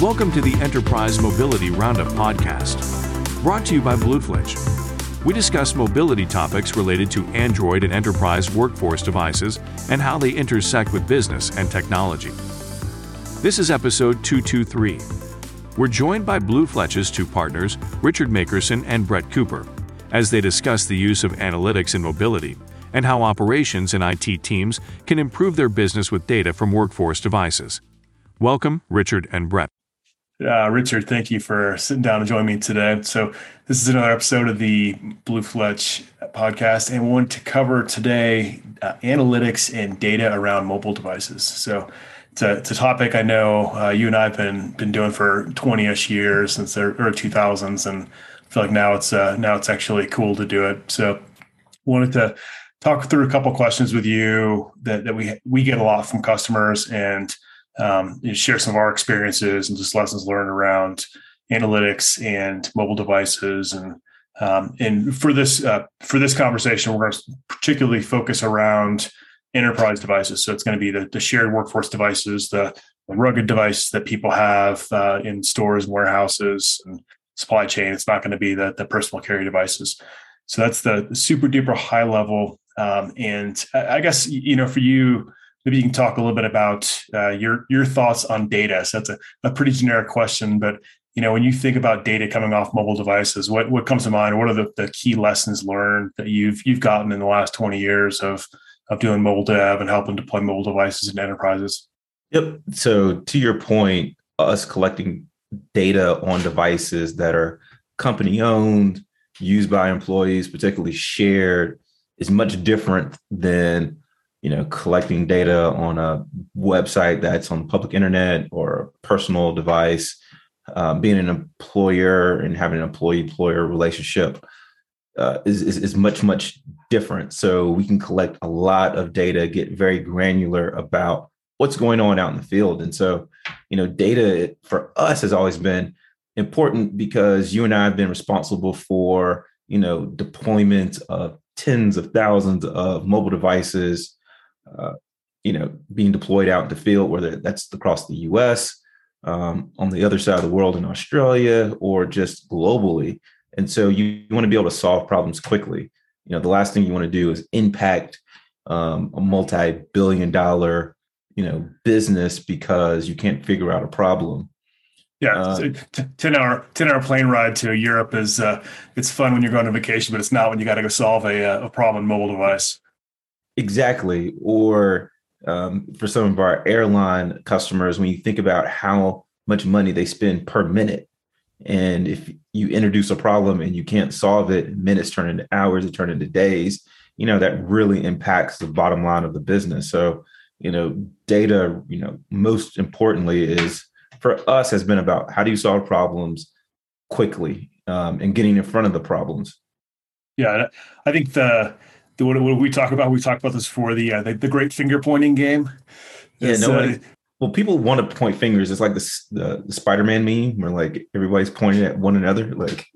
Welcome to the Enterprise Mobility Roundup podcast, brought to you by Bluefletch. We discuss mobility topics related to Android and enterprise workforce devices and how they intersect with business and technology. This is episode 223. We're joined by Bluefletch's two partners, Richard Makerson and Brett Cooper, as they discuss the use of analytics in mobility and how operations and IT teams can improve their business with data from workforce devices. Welcome, Richard and Brett. Uh, Richard, thank you for sitting down and joining me today. So, this is another episode of the Bluefletch podcast, and we want to cover today uh, analytics and data around mobile devices. So, it's a, it's a topic I know uh, you and I have been been doing for 20 ish years since the early 2000s, and I feel like now it's uh, now it's actually cool to do it. So, wanted to talk through a couple questions with you that, that we we get a lot from customers and um, you know, share some of our experiences and just lessons learned around analytics and mobile devices. And um, and for this uh, for this conversation we're going to particularly focus around enterprise devices. So it's going to be the, the shared workforce devices the, rugged devices that people have uh, in stores and warehouses and supply chain. It's not going to be the, the personal carry devices. So that's the, super duper high level um, and I guess you know for you maybe you can talk a little bit about uh, your your thoughts on data. So that's a, a pretty generic question, but you know when you think about data coming off mobile devices, what what comes to mind? What are the, the key lessons learned that you've you've gotten in the last twenty years of of doing mobile dev and helping deploy mobile devices in enterprises? Yep. So to your point, us collecting data on devices that are company owned, used by employees, particularly shared, is much different than you know, collecting data on a website that's on the public internet or a personal device, um, being an employer and having an employee-employer relationship uh, is, is, is much much different. So we can collect a lot of data, get very granular about what's going on out in the field, and so you know, data for us has always been important because you and I have been responsible for you know deployment of tens of thousands of mobile devices uh, you know, being deployed out in the field, whether that's across the U.S., um, on the other side of the world in Australia, or just globally. And so you, you want to be able to solve problems quickly. You know, the last thing you want to do is impact um, a multi-billion-dollar, you know, business because you can't figure out a problem. Yeah, uh, ten hour ten hour plane ride to Europe is uh, it's fun when you're going on vacation, but it's not when you got to go solve a, uh, a problem mobile device. Exactly. Or um, for some of our airline customers, when you think about how much money they spend per minute, and if you introduce a problem and you can't solve it, minutes turn into hours, it turn into days, you know, that really impacts the bottom line of the business. So, you know, data, you know, most importantly is for us has been about how do you solve problems quickly um, and getting in front of the problems. Yeah, I think the the, what, what we talk about? We talk about this for the uh, the, the, great finger pointing game. Yeah, no. Uh, well, people want to point fingers. It's like this, the, the Spider-Man meme where like everybody's pointing at one another. Like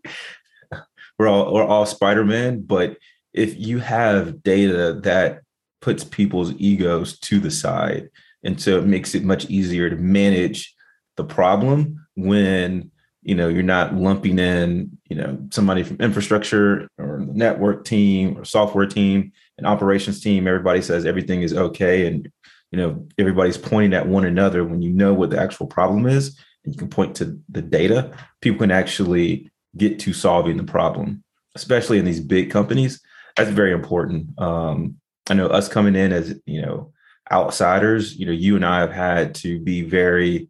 we're all we're all Spider-Man. But if you have data that puts people's egos to the side, and so it makes it much easier to manage the problem when you know you're not lumping in you know somebody from infrastructure or the network team or software team and operations team everybody says everything is okay and you know everybody's pointing at one another when you know what the actual problem is and you can point to the data people can actually get to solving the problem especially in these big companies. That's very important. Um, i know us coming in as you know outsiders you know you and i have had to be very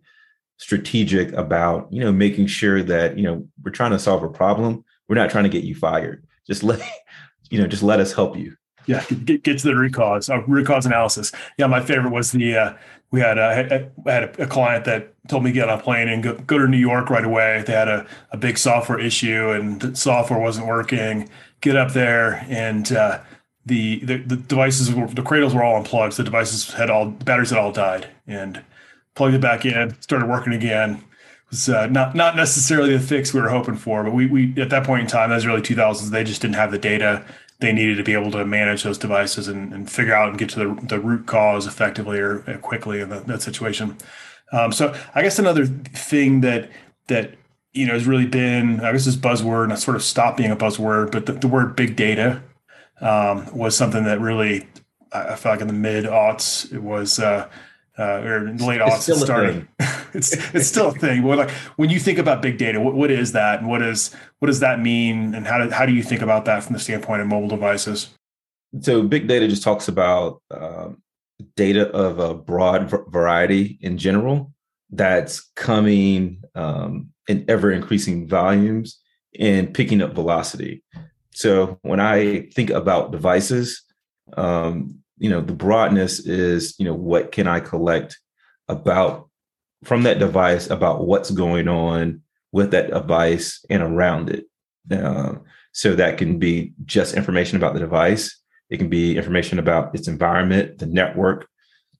strategic about you know making sure that you know we're trying to solve a problem. We're not trying to get you fired. Just let you know just let us help you. Yeah get, get to the root cause uh, root cause analysis. Yeah my favorite was the uh, we had a, had a, client that told me to get on a plane and go, go to new york right away. They had a, a big software issue and the software wasn't working. Get up there and uh, the, the the devices were the cradles were all unplugged. The devices had all the batteries had all died. And plugged it back in, started working again. It was uh, not not necessarily the fix we were hoping for, but we we at that point in time, that was early 2000s. They just didn't have the data they needed to be able to manage those devices and, and figure out and get to the, the root cause effectively or uh, quickly in the, that situation. Um, so I guess another thing that that you know has really been I guess this buzzword and sort of stopped being a buzzword, but the, the word big data um, was something that really I, felt like in the mid aughts it was uh, uh, or late aughts it started. it's it's still a thing. But like when you think about big data, what, what is that, and what is what does that mean, and how do how do you think about that from the standpoint of mobile devices? So big data just talks about um, data of a broad variety in general that's coming um, in ever increasing volumes and picking up velocity. So when I think about devices, um, you know, the broadness is, you know, what can I collect about from that device about what's going on with that device and around it. Uh, so that can be just information about the device. It can be information about its environment, the network,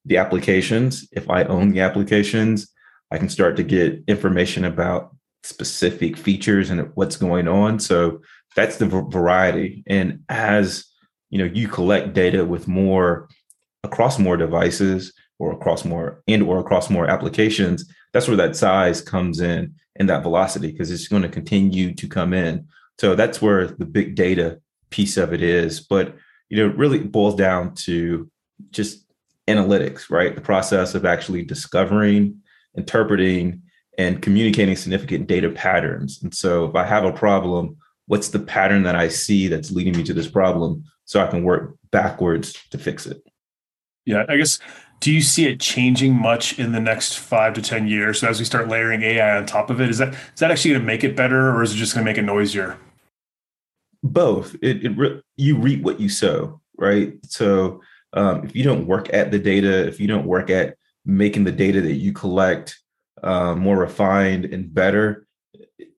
the applications. If I own the applications, I can start to get information about specific features and what's going on. So that's the variety. And as you know, you collect data with more across more devices or across more and or across more applications, that's where that size comes in and that velocity because it's going to continue to come in. So that's where the big data piece of it is. But you know, it really boils down to just analytics, right? The process of actually discovering, interpreting, and communicating significant data patterns. And so if I have a problem, what's the pattern that I see that's leading me to this problem so I can work backwards to fix it? Yeah, I guess do you see it changing much in the next five to 10 years? So as we start layering AI on top of it, is that is that actually going to make it better or is it just going to make it noisier? Both. It, it re- you reap what you sow, right? So um, if you don't work at the data, if you don't work at making the data that you collect uh, more refined and better,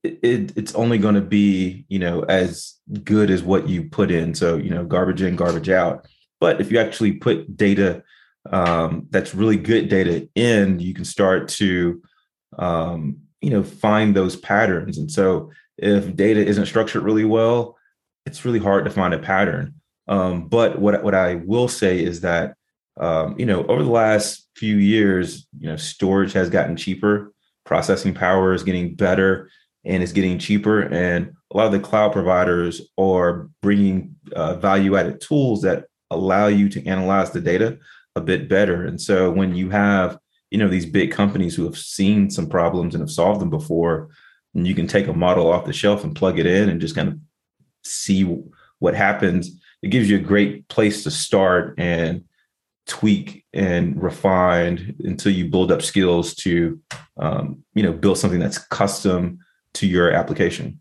it, it, it's only going to be you know as good as what you put in. So you know, garbage in, garbage out. But if you actually put data um, that's really good data in, you can start to um, you know find those patterns. And so if data isn't structured really well, it's really hard to find a pattern. Um, but what what I will say is that um, you know over the last few years, you know, storage has gotten cheaper, processing power is getting better, and it's getting cheaper. And a lot of the cloud providers are bringing uh, value added tools that allow you to analyze the data a bit better. And so when you have you know these big companies who have seen some problems and have solved them before, and you can take a model off the shelf and plug it in and just kind of see what happens it gives you a great place to start and tweak and refine until you build up skills to um, you know build something that's custom to your application.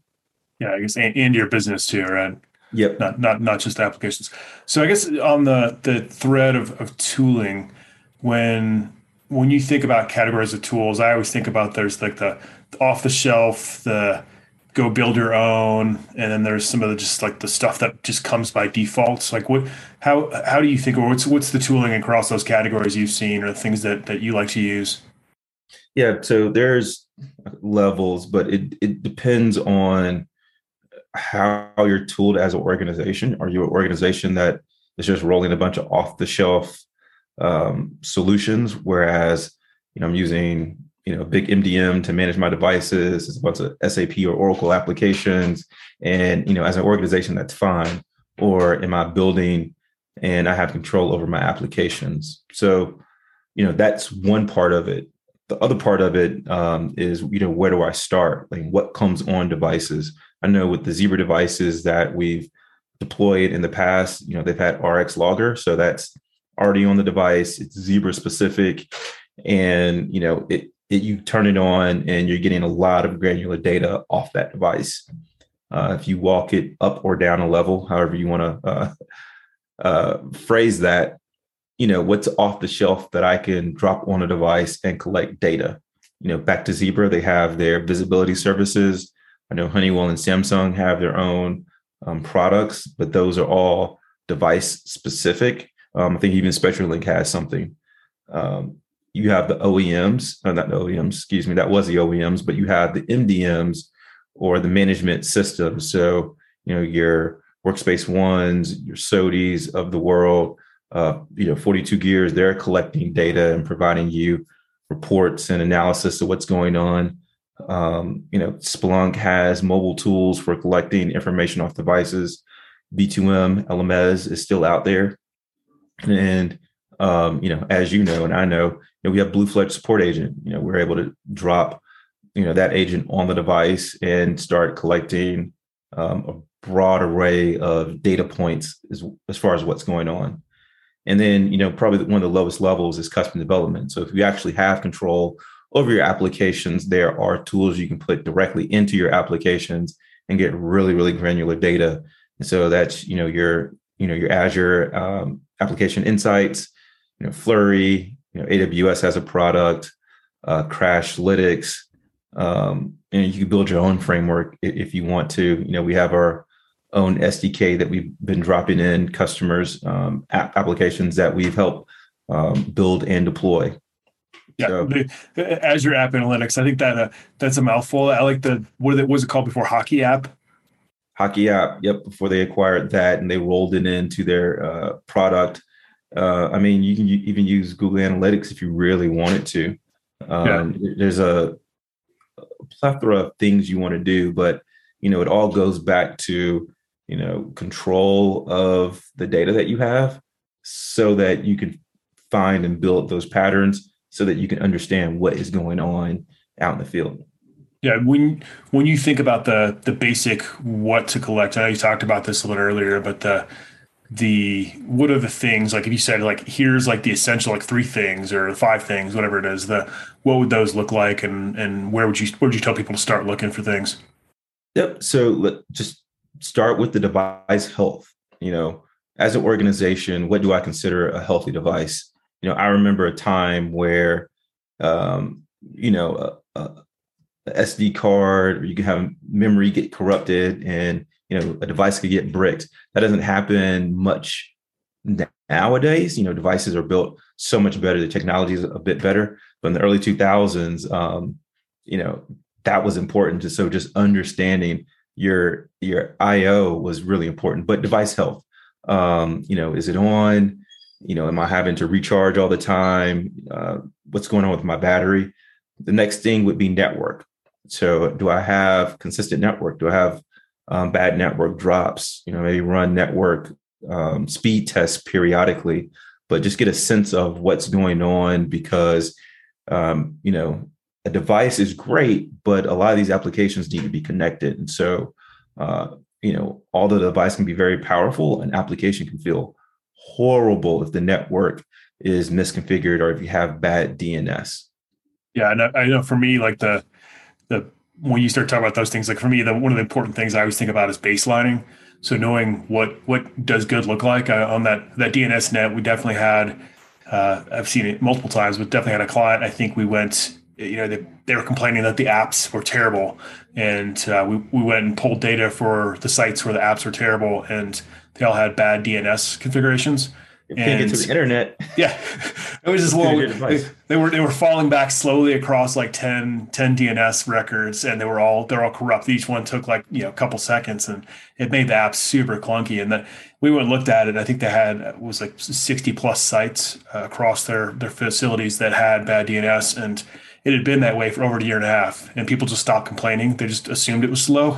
Yeah i guess and, and your business too right? Yep. Not not not just applications. So i guess on the the thread of, of tooling when when you think about categories of tools i always think about there's like the off the shelf the go build your own and then there's some of the just like the stuff that just comes by default. Like what how how do you think or what's what's the tooling across those categories you've seen or things that that you like to use yeah so there's levels but it it depends on how you're tooled as an organization are you an organization that is just rolling a bunch of off the shelf um, solutions whereas you know i'm using you know, big MDM to manage my devices. It's a bunch of SAP or Oracle applications. And, you know, as an organization, that's fine. Or am I building and I have control over my applications? So, you know, that's one part of it. The other part of it um, is, you know, where do I start? Like what comes on devices? I know with the Zebra devices that we've deployed in the past, you know, they've had RX logger. So that's already on the device. It's Zebra specific. And, you know, it, it, you turn it on and you're getting a lot of granular data off that device. Uh, if you walk it up or down a level, however you want to uh, uh, phrase that, you know, what's off the shelf that I can drop on a device and collect data. You know, back to Zebra, they have their visibility services. I know Honeywell and Samsung have their own um, products, but those are all device specific. Um, I think even SpectraLink has something. Um, you have the OEMs, or uh, not the OEMs, excuse me, that was the OEMs, but you have the MDMs or the management systems. So, you know, your workspace ones, your SOTIs of the world, uh, you know, 42Gears, they're collecting data and providing you reports and analysis of what's going on. Um, you know, Splunk has mobile tools for collecting information off devices. B2M Elemez is still out there, and um, you know, as you know, and I know, you know, we have Bluefletch support agent. You know, we're able to drop, you know, that agent on the device and start collecting um, a broad array of data points as, as far as what's going on. And then, you know, probably one of the lowest levels is custom development. So if you actually have control over your applications, there are tools you can put directly into your applications and get really, really granular data. And so that's, you know, your, you know, your Azure um, application insights, you know, Flurry, you know, AWS has a product, uh, Crashlytics, um, and you can build your own framework if you want to. You know, we have our own SDK that we've been dropping in customers um, app applications that we've helped um, build and deploy. Yeah, so, the, Azure App Analytics. I think that uh, that's a mouthful. I like the what was it called before HockeyApp. Hockey App. Yep. Before they acquired that and they rolled it into their uh, product. Uh, I mean, you can even use Google Analytics if you really wanted to. Um, yeah. There's a, a plethora of things you want to do, but you know, it all goes back to you know control of the data that you have, so that you can find and build those patterns, so that you can understand what is going on out in the field. Yeah, when when you think about the the basic what to collect, I know you talked about this a little earlier, but the the what are the things like if you said like here's like the essential like three things or five things whatever it is the what would those look like and and where would you where would you tell people to start looking for things yep so let just start with the device health you know as an organization what do i consider a healthy device? You know i remember a time where um you know a, a, sd card or you can have memory get corrupted and you know a device could get bricked. That doesn't happen much nowadays. You know devices are built so much better the technology is a bit better. But in the early 2000s um, you know that was important to so just understanding your your io was really important but device health um, you know is it on? You know am i having to recharge all the time? Uh, what's going on with my battery? The next thing would be network. So do i have consistent network? Do i have um, bad network drops, you know, maybe run network um, speed tests periodically, but just get a sense of what's going on because, um, you know, a device is great, but a lot of these applications need to be connected. And so, uh, you know, although the device can be very powerful, an application can feel horrible if the network is misconfigured or if you have bad DNS. Yeah, know, I know for me, like the the when you start talking about those things, like for me, the one of the important things I always think about is baselining. So knowing what what does good look like uh, on that that DNS net, we definitely had. Uh, I've seen it multiple times, but definitely had a client. I think we went. You know, they, they were complaining that the apps were terrible, and uh, we we went and pulled data for the sites where the apps were terrible, and they all had bad DNS configurations can't get to the internet. Yeah, it was just long. They, they, were they were falling back slowly across like 10, 10 DNS records, and they were all they're all corrupt. Each one took like you know a couple seconds, and it made the app super clunky. And then we went and looked at it. I think they had was like sixty plus sites uh, across their their facilities that had bad DNS, and it had been that way for over a year and a half, and people just stopped complaining. They just assumed it was slow,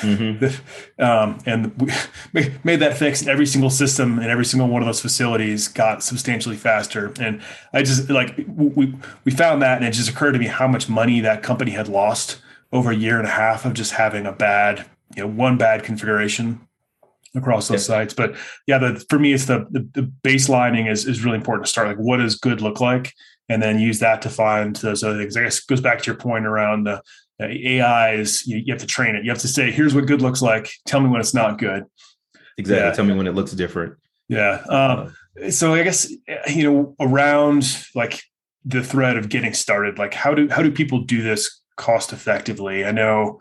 mm-hmm. um, and we made that fix. And every single system and every single one of those facilities got substantially faster. And I just like we we found that, and it just occurred to me how much money that company had lost over a year and a half of just having a bad, you know, one bad configuration across those yeah. sites. But yeah, the, for me, it's the, the, the baselining is is really important to start. Like, what does good look like? And then use that to find those other things. I guess goes back to your point around the uh, AI is you, you, have to train it. You have to say, here's what good looks like. Tell me when it's not good. Exactly. Yeah. Tell me when it looks different. Yeah. Um, so I guess you know around like the thread of getting started, like how do how do people do this cost effectively? I know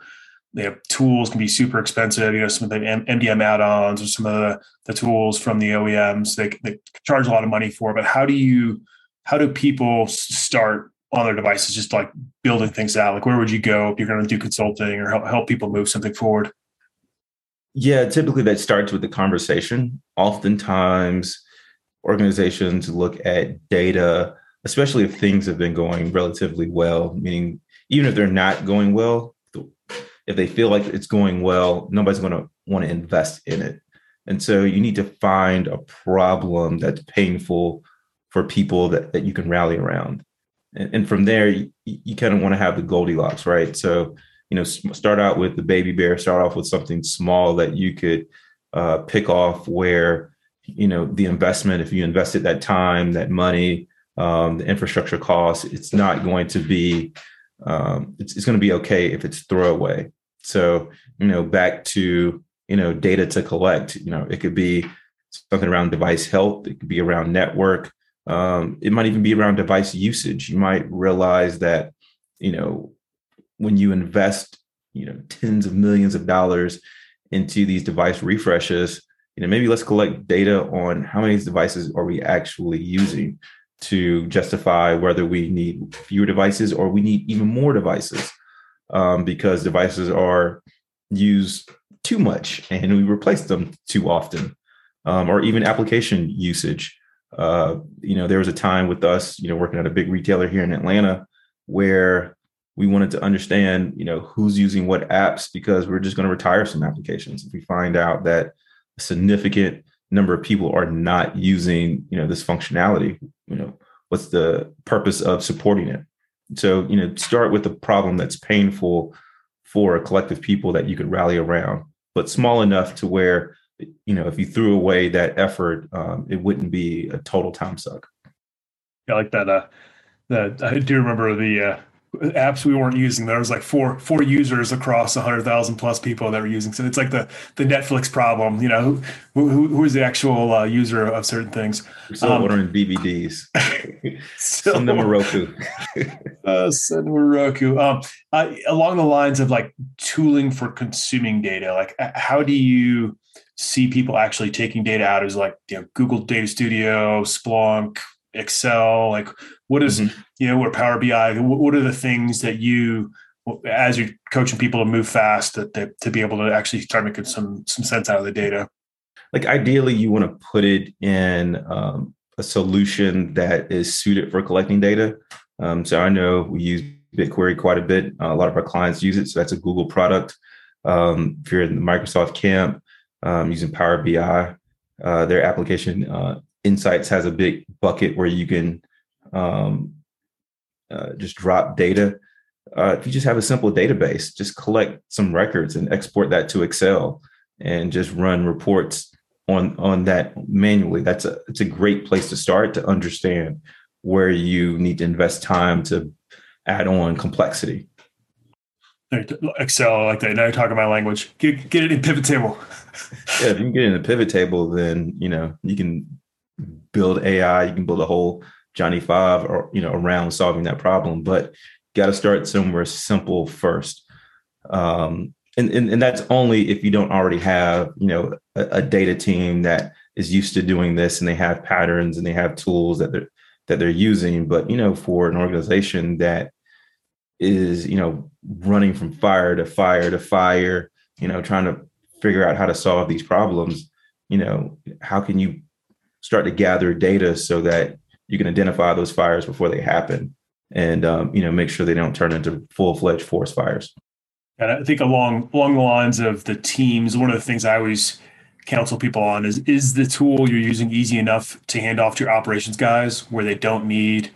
they have tools can be super expensive. You know, some of the MDM add-ons or some of the, the tools from the OEMs they, they charge a lot of money for. But how do you how do people start on their devices just like building things out? Like where would you go if you're going to do consulting or help, help people move something forward? Yeah typically that starts with the conversation. Oftentimes organizations look at data especially if things have been going relatively well, meaning even if they're not going well, if they feel like it's going well, nobody's going to want to invest in it. And so you need to find a problem that's painful for people that, that you can rally around. And, and from there, you, you kind of want to have the Goldilocks, right? So, you know, start out with the baby bear, start off with something small that you could uh, pick off where, you know, the investment, if you invested that time, that money, um, the infrastructure costs, it's not going to be, um, it's, it's going to be okay if it's throwaway. So, you know, back to, you know, data to collect, you know, it could be something around device health, it could be around network, um, it might even be around device usage. You might realize that, you know, when you invest, you know, tens of millions of dollars into these device refreshes, you know, maybe let's collect data on how many devices are we actually using to justify whether we need fewer devices or we need even more devices um, because devices are used too much and we replace them too often um, or even application usage uh, you know there was a time with us you know working at a big retailer here in atlanta where we wanted to understand you know who's using what apps because we're just going to retire some applications. If we find out that a significant number of people are not using you know this functionality you know what's the purpose of supporting it? So you know start with a problem that's painful for a collective people that you could rally around but small enough to where you know if you threw away that effort um, it wouldn't be a total time suck i like that uh that i do remember the uh apps we weren't using. There was like four four users across hundred thousand plus people that were using. So it's like the the Netflix problem. You know, who who, who is the actual uh, user of certain things? We're still um, ordering DVDs. send them Roku. uh, send Roku. Um, uh, along the lines of like tooling for consuming data, like how do you see people actually taking data out is like you know Google Data Studio, Splunk, Excel? Like, what is, mm-hmm. you know, or Power BI? What are the things that you, as you're coaching people to move fast, that, that to be able to actually start making some some sense out of the data? Like, ideally, you want to put it in um, a solution that is suited for collecting data. Um, so I know we use BigQuery quite a bit. Uh, a lot of our clients use it. So that's a Google product. Um, if you're in the Microsoft camp, um, using Power BI, uh, their application uh, Insights has a big bucket where you can um, uh, just drop data. Uh, if you just have a simple database, just collect some records and export that to Excel and just run reports on on that manually. That's a it's a great place to start to understand where you need to invest time to add on complexity. Excel, like that. Now you're talking my language. Get, get it in pivot table. yeah, if you can get in a pivot table, then you know you can build AI, you can build a whole Johnny Five or you know around solving that problem, but you got to start somewhere simple first. Um, and, and, and that's only if you don't already have you know a, a, data team that is used to doing this and they have patterns and they have tools that they're that they're using. But you know, for an organization that is you know running from fire to fire to fire, you know, trying to figure out how to solve these problems, you know, how can you start to gather data so that you can identify those fires before they happen and um, you know make sure they don't turn into full-fledged forest fires? And i think along along the lines of the teams one of the things i always counsel people on is is the tool you're using easy enough to hand off to your operations guys where they don't need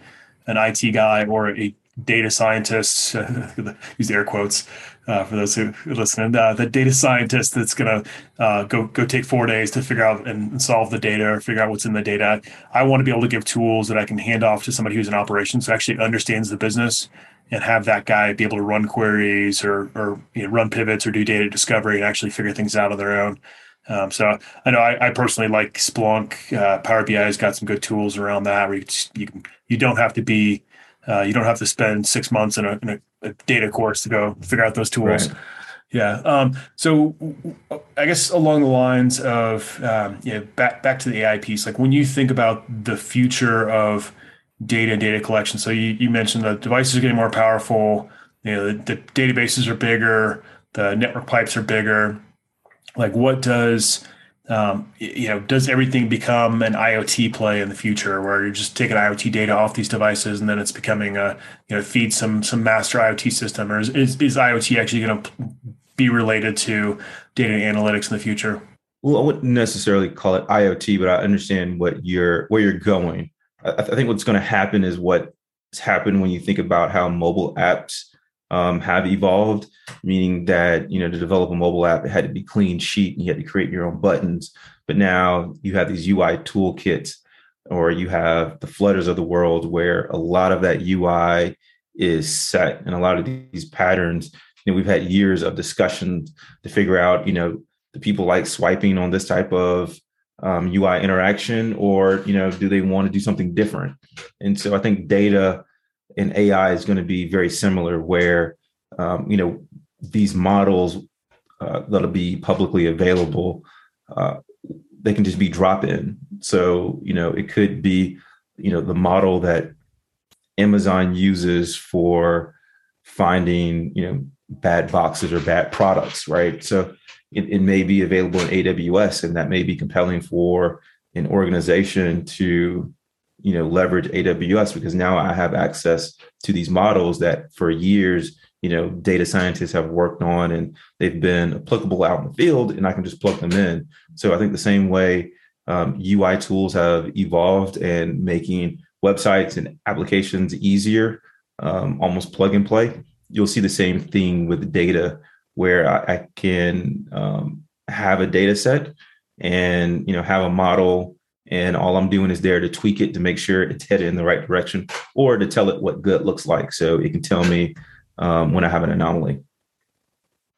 an it guy or a data scientists, use air quotes uh, for those who listen, uh, the data scientist that's going to uh, go go take four days to figure out and solve the data or figure out what's in the data. I want to be able to give tools that I can hand off to somebody who's in operations who actually understands the business and have that guy be able to run queries or or you know, run pivots or do data discovery and actually figure things out on their own. Um, so I know I, I, personally like Splunk. Uh, Power BI has got some good tools around that where you you, you don't have to be uh, you don't have to spend six months in a, in a, a, data course to go figure out those tools. Right. Yeah. Um, so I guess along the lines of um, yeah, back back to the AI piece, like when you think about the future of data and data collection, so you, you mentioned the devices are getting more powerful, you know, the, the databases are bigger, the network pipes are bigger. Like what does um, you know, does everything become an IoT play in the future, where you're just taking IoT data off these devices and then it's becoming a, you know, feed some some master IoT system, or is is, is IoT actually going to be related to data analytics in the future? Well, I wouldn't necessarily call it IoT, but I understand what you're where you're going. I, I think what's going to happen is what's happened when you think about how mobile apps um, have evolved, meaning that you know to develop a mobile app, it had to be clean sheet, and you had to create your own buttons. But now you have these UI toolkits, or you have the Flutters of the world, where a lot of that UI is set, and a lot of these patterns. You know, we've had years of discussion to figure out, you know, the people like swiping on this type of um, UI interaction, or you know, do they want to do something different? And so I think data and AI is going to be very similar, where um, you know these models uh, that'll be publicly available, uh, they can just be drop in. So you know it could be you know the model that Amazon uses for finding you know bad boxes or bad products, right? So it, it may be available in AWS, and that may be compelling for an organization to you know leverage aws because now i have access to these models that for years you know data scientists have worked on and they've been applicable out in the field and i can just plug them in. So i think the same way um, ui tools have evolved and making websites and applications easier um, almost plug and play you'll see the same thing with data where i, I can um, have a data set and you know have a model and all I'm doing is there to tweak it to make sure it's headed in the right direction or to tell it what good looks like. So it can tell me um, when I have an anomaly.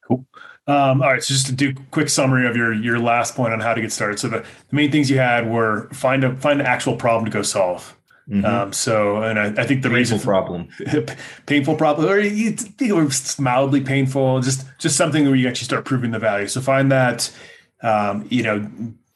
Cool. Um, all right, so just to do a quick summary of your your last point on how to get started. So the, the main things you had were find a find an actual problem to go solve. Mm-hmm. Um, so, and I, I, think the painful reason problem, painful problem, or you think it mildly painful, just just something where you actually start proving the value. So find that, um, you know,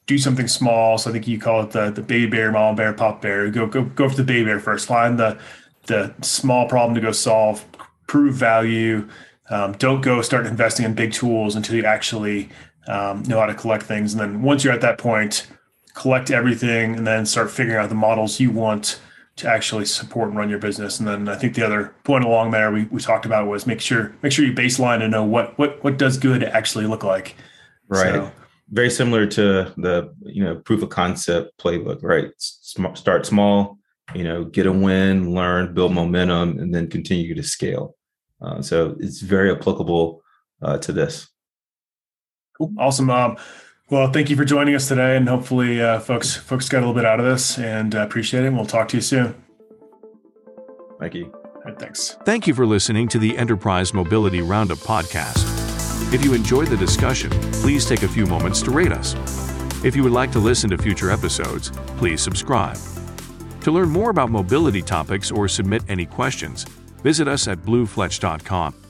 do something small. So I think you call it the the baby bear, mama bear, pop bear. Go go go for the baby bear first. Find the the small problem to go solve. Prove value. Um, don't go start investing in big tools until you actually um, know how to collect things. And then once you're at that point, collect everything and then start figuring out the models you want to actually support and run your business. And then I think the other point along there we, we talked about was make sure make sure you baseline and know what what what does good actually look like. Right. So, very similar to the you know proof of concept playbook, right? Start small, you know, get a win, learn, build momentum, and then continue to scale. Uh, so it's very applicable uh, to this. Cool. Awesome. Um, well, thank you for joining us today, and hopefully, uh, folks folks got a little bit out of this, and uh, appreciate it. And we'll talk to you soon. Thank you. Right, thanks. Thank you for listening to the Enterprise Mobility Roundup podcast. If you enjoyed the discussion, please take a few moments to rate us. If you would like to listen to future episodes, please subscribe. To learn more about mobility topics or submit any questions, visit us at bluefletch.com.